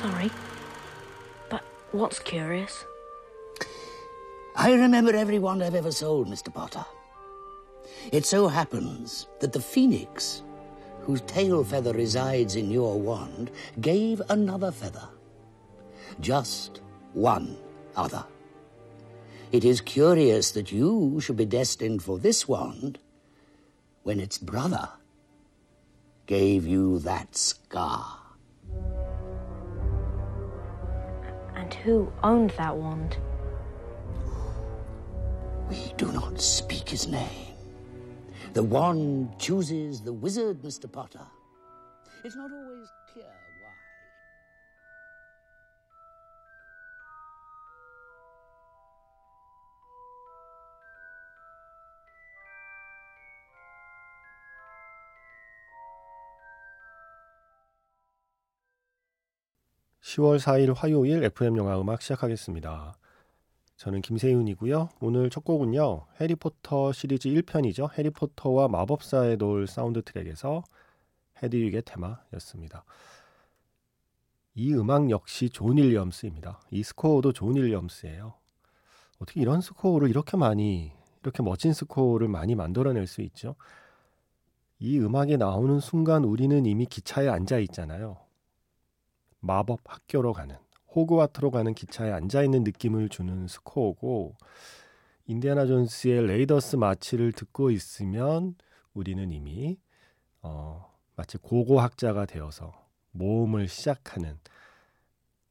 Sorry. But what's curious? I remember every wand I've ever sold, Mr. Potter. It so happens that the phoenix, whose tail feather resides in your wand, gave another feather. Just one other. It is curious that you should be destined for this wand when its brother gave you that scar. And who owned that wand? We do not speak his name. The wand chooses the wizard, Mr. Potter. It's not always clear 10월 4일 화요일 FM 영화 음악 시작하겠습니다. 저는 김세윤이고요. 오늘 첫 곡은요. 해리포터 시리즈 1편이죠. 해리포터와 마법사의 돌 사운드 트랙에서 헤드윅의 테마였습니다. 이 음악 역시 존 윌리엄스입니다. 이 스코어도 존 윌리엄스예요. 어떻게 이런 스코어를 이렇게 많이 이렇게 멋진 스코어를 많이 만들어낼 수 있죠? 이 음악이 나오는 순간 우리는 이미 기차에 앉아 있잖아요. 마법 학교로 가는 호그와트로 가는 기차에 앉아 있는 느낌을 주는 스코어고 인디아나 존스의 레이더스 마치를 듣고 있으면 우리는 이미 어, 마치 고고학자가 되어서 모험을 시작하는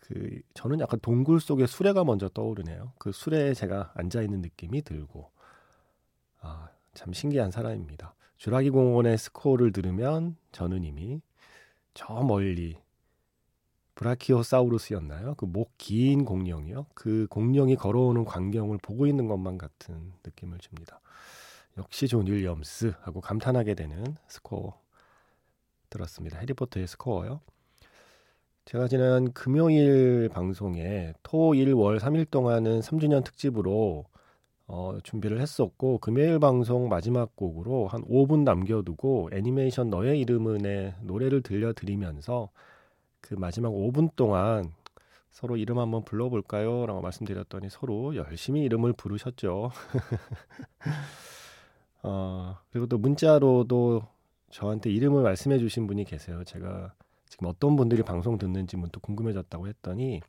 그 저는 약간 동굴 속의 수레가 먼저 떠오르네요. 그 수레에 제가 앉아 있는 느낌이 들고 아, 참 신기한 사람입니다. 주라기 공원의 스코어를 들으면 저는 이미 저 멀리 브라키오사우루스였나요? 그 목 긴 공룡이요. 그 공룡이 걸어오는 광경을 보고 있는 것만 같은 느낌을 줍니다. 역시 존 윌리엄스 하고 감탄하게 되는 스코어 들었습니다. 해리포터의 스코어요. 제가 지난 금요일 방송에 토, 일, 월 3일 동안은 3주년 특집으로 어, 준비를 했었고 금요일 방송 마지막 곡으로 한 5분 남겨두고 애니메이션 너의 이름은의 노래를 들려드리면서 그 마지막 5분 동안 서로 이름 한번 불러볼까요? 라고 말씀드렸더니 서로 열심히 이름을 부르셨죠. 어, 그리고 또 문자로도 저한테 이름을 말씀해 주신 분이 계세요. 제가 지금 어떤 분들이 방송 듣는지 문득 궁금해졌다고 했더니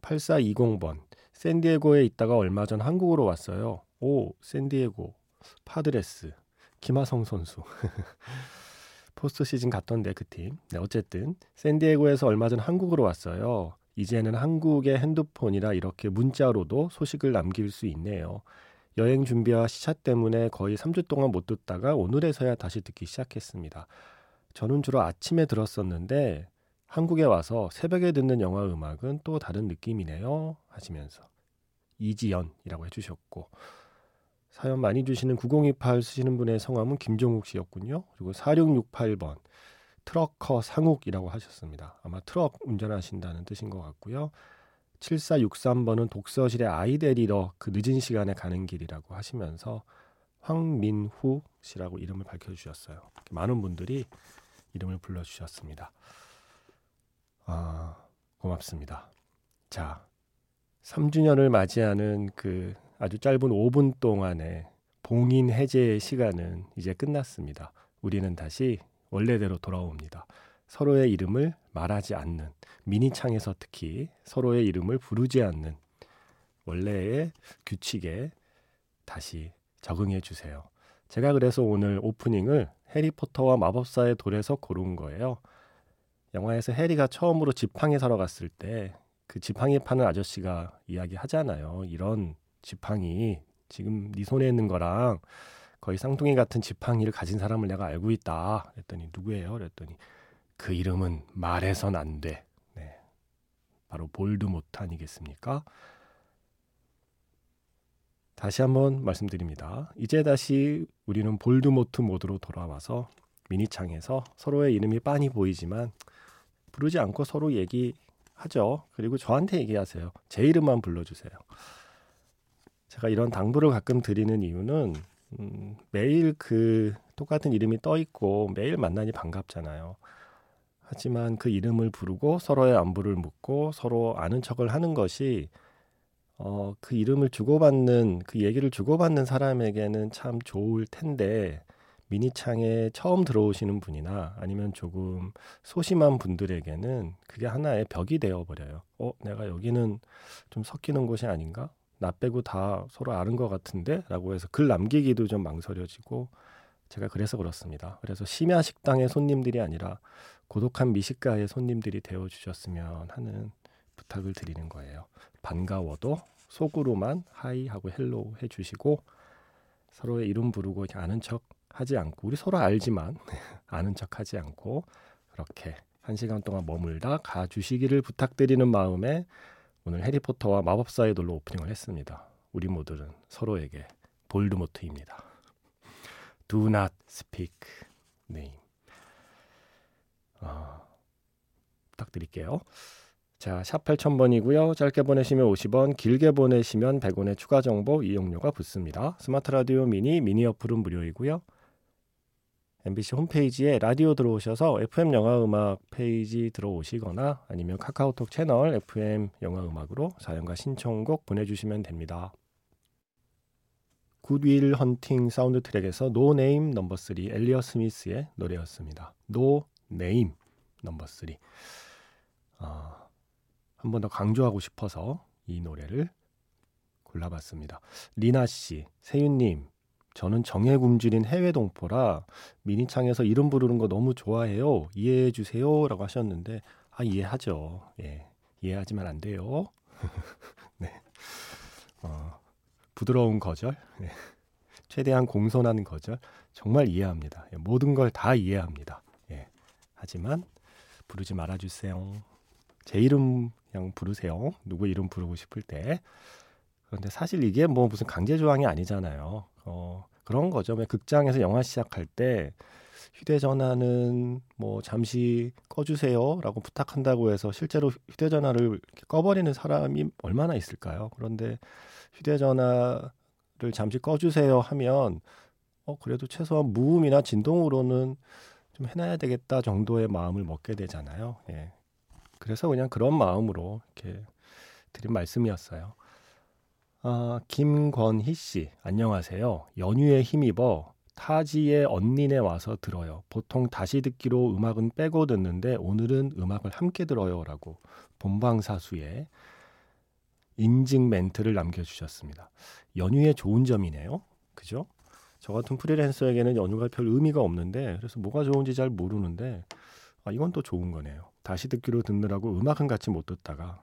8420번 샌디에고에 있다가 얼마 전 한국으로 왔어요. 오, 샌디에고 파드레스 김하성 선수. 포스트 시즌 갔던데 그 팀. 네, 어쨌든 샌디에고에서 얼마 전 한국으로 왔어요. 이제는 한국의 핸드폰이라 이렇게 문자로도 소식을 남길 수 있네요. 여행 준비와 시차 때문에 거의 3주 동안 못 듣다가 오늘에서야 다시 듣기 시작했습니다. 저는 주로 아침에 들었었는데 한국에 와서 새벽에 듣는 영화 음악은 또 다른 느낌이네요. 하시면서 이지연이라고 해주셨고 사연 많이 주시는 9028 쓰시는 분의 성함은 김종욱 씨였군요. 그리고 4668번 트럭커 상욱이라고 하셨습니다. 아마 트럭 운전하신다는 뜻인 것 같고요. 7463번은 독서실에 아이 데리러 그 늦은 시간에 가는 길이라고 하시면서 황민후 씨라고 이름을 밝혀주셨어요. 많은 분들이 이름을 불러주셨습니다. 아, 고맙습니다. 자, 3주년을 맞이하는 그 아주 짧은 5분 동안의 봉인 해제의 시간은 이제 끝났습니다. 우리는 다시 원래대로 돌아옵니다. 서로의 이름을 말하지 않는 미니창에서 특히 서로의 이름을 부르지 않는 원래의 규칙에 다시 적응해 주세요. 제가 그래서 오늘 오프닝을 해리포터와 마법사의 돌에서 고른 거예요. 영화에서 해리가 처음으로 지팡이 사러 갔을 때 그 지팡이 파는 아저씨가 이야기하잖아요. 이런 지팡이 지금 네 손에 있는 거랑 거의 쌍둥이 같은 지팡이를 가진 사람을 내가 알고 있다. 그랬더니 누구예요? 그랬더니 그 이름은 말해선 안 돼. 네. 바로 볼드모트 아니겠습니까? 다시 한번 말씀드립니다. 이제 다시 우리는 볼드모트 모드로 돌아와서 미니창에서 서로의 이름이 빤히 보이지만 부르지 않고 서로 얘기하죠. 그리고 저한테 얘기하세요. 제 이름만 불러주세요. 제가 이런 당부를 가끔 드리는 이유는 음, 매일 그 똑같은 이름이 떠 있고 매일 만나니 반갑잖아요. 하지만 그 이름을 부르고 서로의 안부를 묻고 서로 아는 척을 하는 것이 어, 그 이름을 주고받는 그 얘기를 주고받는 사람에게는 참 좋을 텐데 미니창에 처음 들어오시는 분이나 아니면 조금 소심한 분들에게는 그게 하나의 벽이 되어 버려요. 어, 내가 여기는 좀 섞이는 곳이 아닌가? 나 빼고 다 서로 아는 것 같은데? 라고 해서 글 남기기도 좀 망설여지고 제가 그래서 그렇습니다. 그래서 심야 식당의 손님들이 아니라 고독한 미식가의 손님들이 되어 주셨으면 하는 부탁을 드리는 거예요. 반가워도 속으로만 hi 하고 hello 해 주시고 서로의 이름 부르고 아는 척 하지 않고 우리 서로 알지만 아는 척 하지 않고 그렇게 한 시간 동안 머물다 가 주시기를 부탁드리는 마음에 오늘 해리포터와 마법사의 돌로 오프닝을 했습니다. 우리 모두는 서로에게 볼드모트입니다. Do not speak name. 어, 부탁드릴게요. 자, 샵 8000번이고요. 짧게 보내시면 50원, 길게 보내시면 100원의 추가 정보 이용료가 붙습니다. 스마트 라디오 미니, 미니 어플은 무료이고요. MBC 홈페이지에 라디오 들어오셔서 FM 영화 음악 페이지 들어오시거나 아니면 카카오톡 채널 FM 영화 음악으로 사연과 신청곡 보내주시면 됩니다. Good Will Hunting 사운드 트랙에서 No Name Number 3 엘리엇 스미스의 노래였습니다. No Name Number 3 어, 한번 더 강조하고 싶어서 이 노래를 골라봤습니다. 리나 씨, 세윤 님, 저는 정예 굶주린 해외 동포라 미니창에서 이름 부르는 거 너무 좋아해요. 이해해 주세요라고 하셨는데 아 이해하죠. 예. 이해하지만 안 돼요. 네. 어, 부드러운 거절. 네. 최대한 공손한 거절. 정말 이해합니다. 예, 모든 걸 다 이해합니다. 예. 하지만 부르지 말아 주세요. 제 이름 그냥 부르세요. 누구 이름 부르고 싶을 때. 그런데 사실 이게 뭐 무슨 강제 조항이 아니잖아요. 어, 그런 거죠. 왜 극장에서 영화 시작할 때 휴대전화는 뭐 잠시 꺼주세요라고 부탁한다고 해서 실제로 휴대전화를 꺼버리는 사람이 얼마나 있을까요? 그런데 휴대전화를 잠시 꺼주세요 하면 어 그래도 최소한 무음이나 진동으로는 좀 해놔야 되겠다 정도의 마음을 먹게 되잖아요. 예. 그래서 그냥 그런 마음으로 이렇게 드린 말씀이었어요. 아, 김권희 씨, 안녕하세요. 연휴에 힘입어 타지의 언니네 와서 들어요. 보통 다시 듣기로 음악은 빼고 듣는데 오늘은 음악을 함께 들어요라고 본방사수에 인증 멘트를 남겨주셨습니다. 연휴에 좋은 점이네요. 그죠? 저 같은 프리랜서에게는 연휴가 별 의미가 없는데 그래서 뭐가 좋은지 잘 모르는데 아, 이건 또 좋은 거네요. 다시 듣기로 듣느라고 음악은 같이 못 듣다가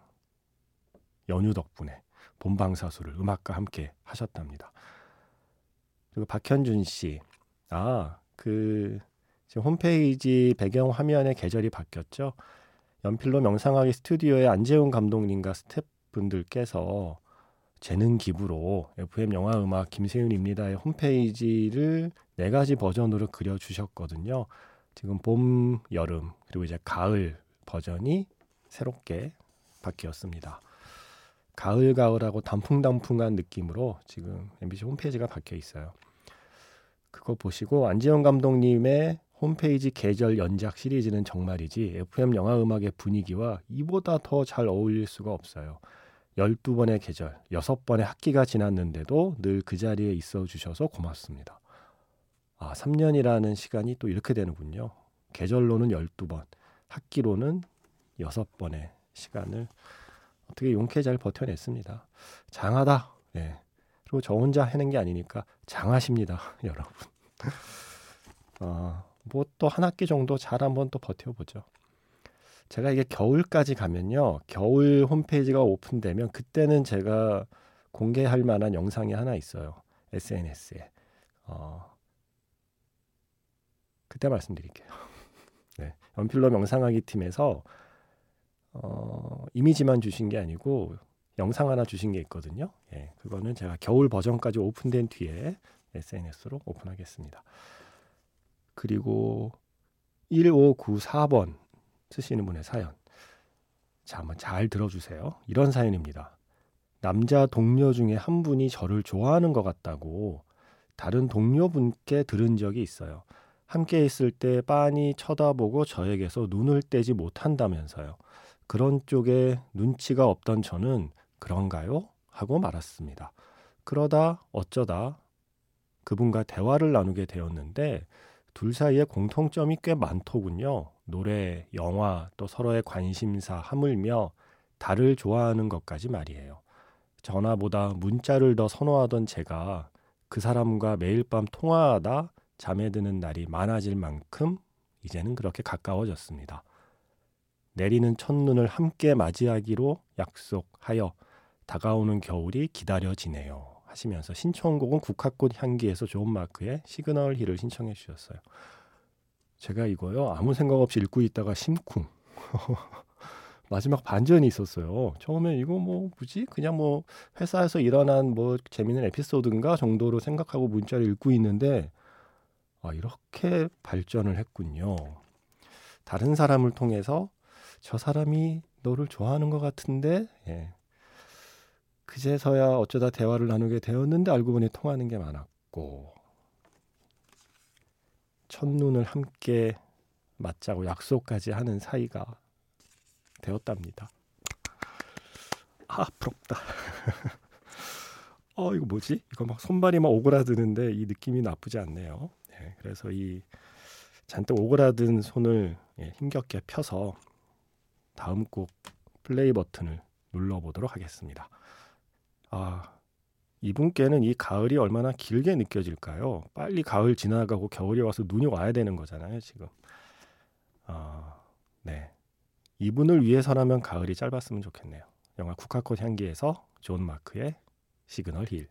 연휴 덕분에 본방사수를 음악과 함께 하셨답니다. 그리고 박현준 씨, 아, 그, 지금 홈페이지 배경 화면의 계절이 바뀌었죠. 연필로 명상하기 스튜디오의 안재훈 감독님과 스태프분들께서 재능 기부로 FM 영화 음악 김세윤입니다의 홈페이지를 네 가지 버전으로 그려 주셨거든요. 지금 봄, 여름, 그리고 이제 가을 버전이 새롭게 바뀌었습니다. 가을가을하고 단풍단풍한 느낌으로 지금 MBC 홈페이지가 바뀌어 있어요. 그거 보시고 안지영 감독님의 홈페이지 계절 연작 시리즈는 정말이지 FM 영화 음악의 분위기와 이보다 더 잘 어울릴 수가 없어요. 12번의 계절, 6번의 학기가 지났는데도 늘 그 자리에 있어 주셔서 고맙습니다. 아, 3년이라는 시간이 또 이렇게 되는군요. 계절로는 12번, 학기로는 6번의 시간을 어떻게 용케 잘 버텨냈습니다. 장하다. 예. 그리고 저 혼자 해낸 게 아니니까 장하십니다, 여러분. 어, 뭐또 한 학기 정도 잘 한번 또 버텨보죠. 제가 이게 겨울까지 가면요, 겨울 홈페이지가 오픈되면 그때는 제가 공개할 만한 영상이 하나 있어요. SNS에. 어, 그때 말씀드릴게요. 네, 연필로 명상하기 팀에서 어, 이미지만 주신 게 아니고 영상 하나 주신 게 있거든요. 예, 그거는 제가 겨울 버전까지 오픈된 뒤에 SNS로 오픈하겠습니다. 그리고 1594번 쓰시는 분의 사연. 자, 한번 잘 들어주세요. 이런 사연입니다. 남자 동료 중에 한 분이 저를 좋아하는 것 같다고 다른 동료분께 들은 적이 있어요. 함께 있을 때 빤히 쳐다보고 저에게서 눈을 떼지 못한다면서요. 그런 쪽에 눈치가 없던 저는 그런가요? 하고 말았습니다. 그러다 어쩌다 그분과 대화를 나누게 되었는데 둘 사이에 공통점이 꽤 많더군요. 노래, 영화, 또 서로의 관심사, 하물며 달을 좋아하는 것까지 말이에요. 전화보다 문자를 더 선호하던 제가 그 사람과 매일 밤 통화하다 잠에 드는 날이 많아질 만큼 이제는 그렇게 가까워졌습니다. 내리는 첫눈을 함께 맞이하기로 약속하여 다가오는 겨울이 기다려지네요. 하시면서 신청곡은 국화꽃 향기에서 존 마크의 Signal Hill을 신청해 주셨어요. 제가 이거요 아무 생각 없이 읽고 있다가 심쿵 마지막 반전이 있었어요. 처음에 이거 뭐 뭐지 그냥 뭐 회사에서 일어난 뭐 재밌는 에피소드인가 정도로 생각하고 문자를 읽고 있는데 아 이렇게 발전을 했군요. 다른 사람을 통해서 저 사람이 너를 좋아하는 것 같은데 예. 그제서야 어쩌다 대화를 나누게 되었는데 알고 보니 통하는 게 많았고 첫눈을 함께 맞자고 약속까지 하는 사이가 되었답니다. 아 부럽다. 어 이거 뭐지? 이거 막 손발이 막 오그라드는데 이 느낌이 나쁘지 않네요. 네, 그래서 이 잔뜩 오그라든 손을 예, 힘겹게 펴서 다음 곡 플레이 버튼을 눌러보도록 하겠습니다. 아, 이분께는 이 가을이 얼마나 길게 느껴질까요? 빨리 가을 지나가고 겨울이 와서 눈이 와야 되는 거잖아요, 지금. 아, 네. 이분을 위해서라면 가을이 짧았으면 좋겠네요. 영화 국화꽃 향기에서 존 마크의 Signal Hill.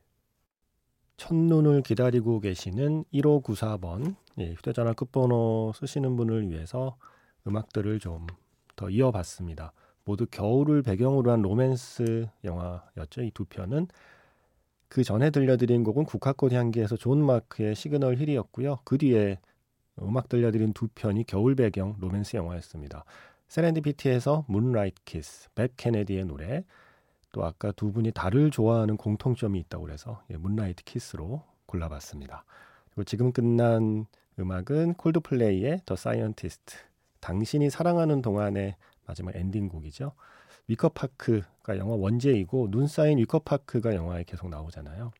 첫눈을 기다리고 계시는 1594번 예, 휴대전화 끝번호 쓰시는 분을 위해서 음악들을 좀 더 이어봤습니다. 모두 겨울을 배경으로 한 로맨스 영화였죠. 이 두 편은 그 전에 들려드린 곡은 국화꽃 향기에서 존 마크의 Signal Hill이었고요. 그 뒤에 음악 들려드린 두 편이 겨울 배경 로맨스 영화였습니다. Serendipity에서 Moonlight Kiss, 뱁 케네디의 노래, 또 아까 두 분이 달을 좋아하는 공통점이 있다고 그래서 예, Moonlight Kiss로 골라봤습니다. 그리고 지금 끝난 음악은 콜드플레이의 The Scientist, 당신이 사랑하는 동안의 마지막 엔딩곡이죠. 위커파크가 영화 원제이고 눈 쌓인 위커파크가 영화에 계속 나오잖아요.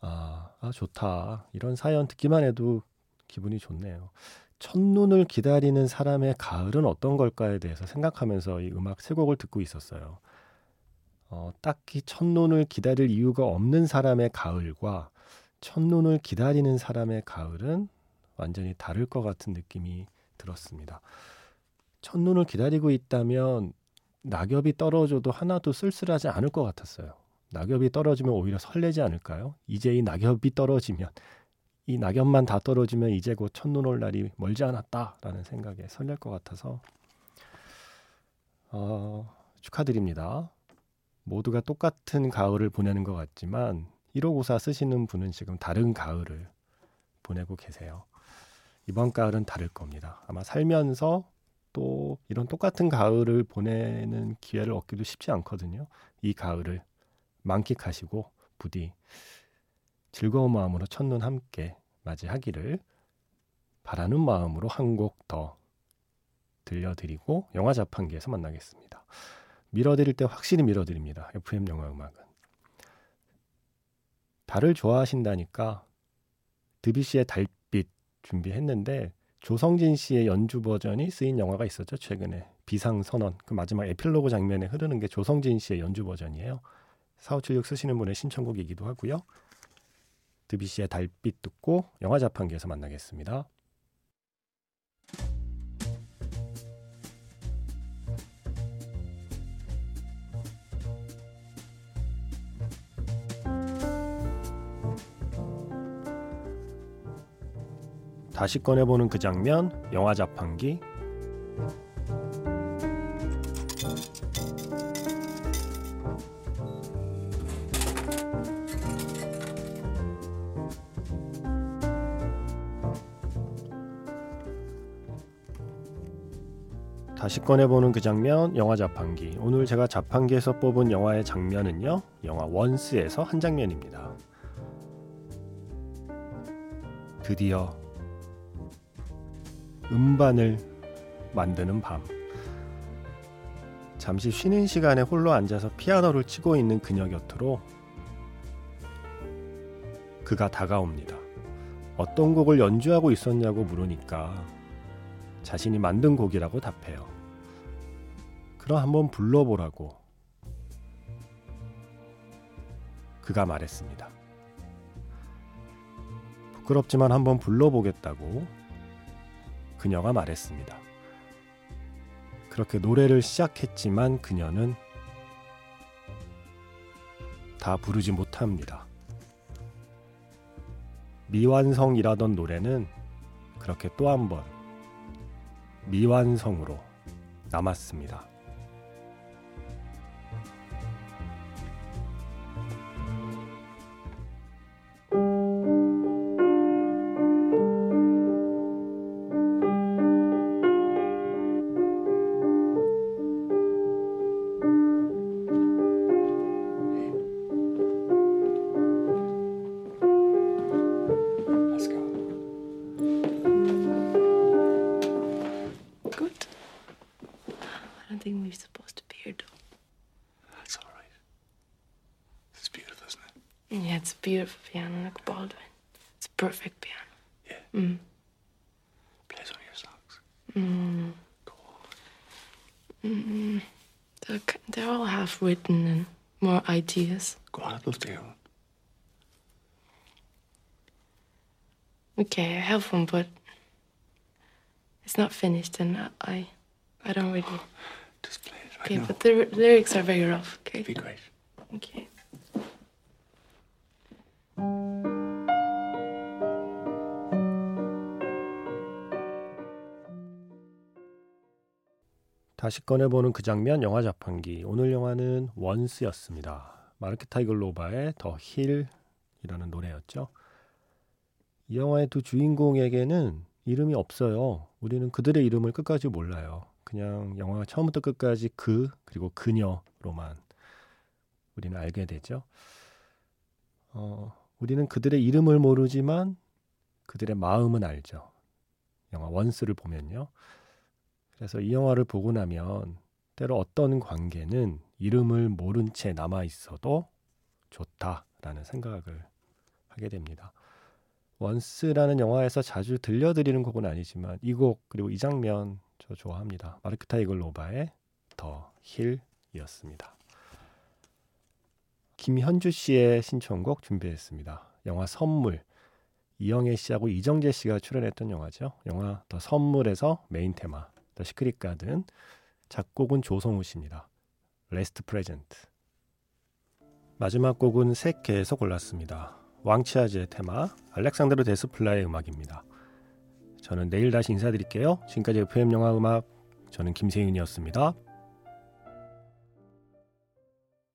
아, 아 좋다. 이런 사연 듣기만 해도 기분이 좋네요. 첫눈을 기다리는 사람의 가을은 어떤 걸까에 대해서 생각하면서 이 음악 세 곡을 듣고 있었어요. 어, 딱히 첫눈을 기다릴 이유가 없는 사람의 가을과 첫눈을 기다리는 사람의 가을은 완전히 다를 것 같은 느낌이 들었습니다. 첫눈을 기다리고 있다면 낙엽이 떨어져도 하나도 쓸쓸하지 않을 것 같았어요. 낙엽이 떨어지면 오히려 설레지 않을까요? 이제 이 낙엽이 떨어지면 이 낙엽만 다 떨어지면 이제 곧 첫눈 올 날이 멀지 않았다라는 생각에 설렐 것 같아서 어, 축하드립니다. 모두가 똑같은 가을을 보내는 것 같지만 1호고사 쓰시는 분은 지금 다른 가을을 보내고 계세요. 이번 가을은 다를 겁니다. 아마 살면서 또 이런 똑같은 가을을 보내는 기회를 얻기도 쉽지 않거든요. 이 가을을 만끽하시고 부디 즐거운 마음으로 첫눈 함께 맞이하기를 바라는 마음으로 한 곡 더 들려드리고 영화 자판기에서 만나겠습니다. 밀어드릴 때 확실히 밀어드립니다. FM 영화 음악은. 달을 좋아하신다니까 드비시의 달빛 준비했는데 조성진 씨의 연주 버전이 쓰인 영화가 있었죠 최근에. 비상선언. 그 마지막 에필로그 장면에 흐르는 게 조성진 씨의 연주 버전이에요. 4576 쓰시는 분의 신청곡이기도 하고요. 드비시의 달빛 듣고 영화 자판기에서 만나겠습니다 다시 꺼내보는 그 장면, 영화 자판기. 다시 꺼내보는 그 장면, 영화 자판기. 오늘 제가 자판기에서 뽑은 영화의 장면은요, 영화 원스에서 한 장면입니다. 드디어 음반을 만드는 밤. 잠시 쉬는 시간에 홀로 앉아서 피아노를 치고 있는 그녀 곁으로 그가 다가옵니다. 어떤 곡을 연주하고 있었냐고 물으니까 자신이 만든 곡이라고 답해요. 그럼 한번 불러보라고 그가 말했습니다. 부끄럽지만 한번 불러보겠다고 그녀가 말했습니다. 그렇게 노래를 시작했지만 그녀는 다 부르지 못합니다. 미완성이라던 노래는 그렇게 또 한 번 미완성으로 남았습니다. Beautiful piano, like Baldwin. It's a perfect piano. Yeah. Mm. Play some of your songs. Mm. Go on. Mm. They're, they're all half written and more ideas. Go on, I'd love to hear one. Okay, I have one, but it's not finished, and I, I, I don't really. Just play it right Okay, now. but the r- lyrics are very rough. Okay. It'd Be great. Okay. 다시 꺼내보는 그 장면 영화 자판기 오늘 영화는 원스였습니다. 마르크 타이글로바의 더 힐이라는 노래였죠. 이 영화의 두 주인공에게는 이름이 없어요. 우리는 그들의 이름을 끝까지 몰라요. 그냥 영화 처음부터 끝까지 그 그리고 그녀로만 우리는 알게 되죠. 어, 우리는 그들의 이름을 모르지만 그들의 마음은 알죠. 영화 원스를 보면요. 그래서 이 영화를 보고 나면 때로 어떤 관계는 이름을 모른 채 남아 있어도 좋다라는 생각을 하게 됩니다. 원스라는 영화에서 자주 들려드리는 곡은 아니지만 이 곡 그리고 이 장면 저 좋아합니다. 마르크 타이글로바의 The Hill이었습니다. 김현주 씨의 신청곡 준비했습니다. 영화 선물 이영애 씨하고 이정재 씨가 출연했던 영화죠. 영화 더 선물에서 메인 테마 The Secret Garden 작곡은 조성우 씨입니다. Last Present 마지막 곡은 색, 계에서 골랐습니다. 왕치아즈의 테마 알렉산드로 데스플라의 음악입니다. 저는 내일 다시 인사드릴게요. 지금까지 FM 영화 음악 저는 김세윤이었습니다.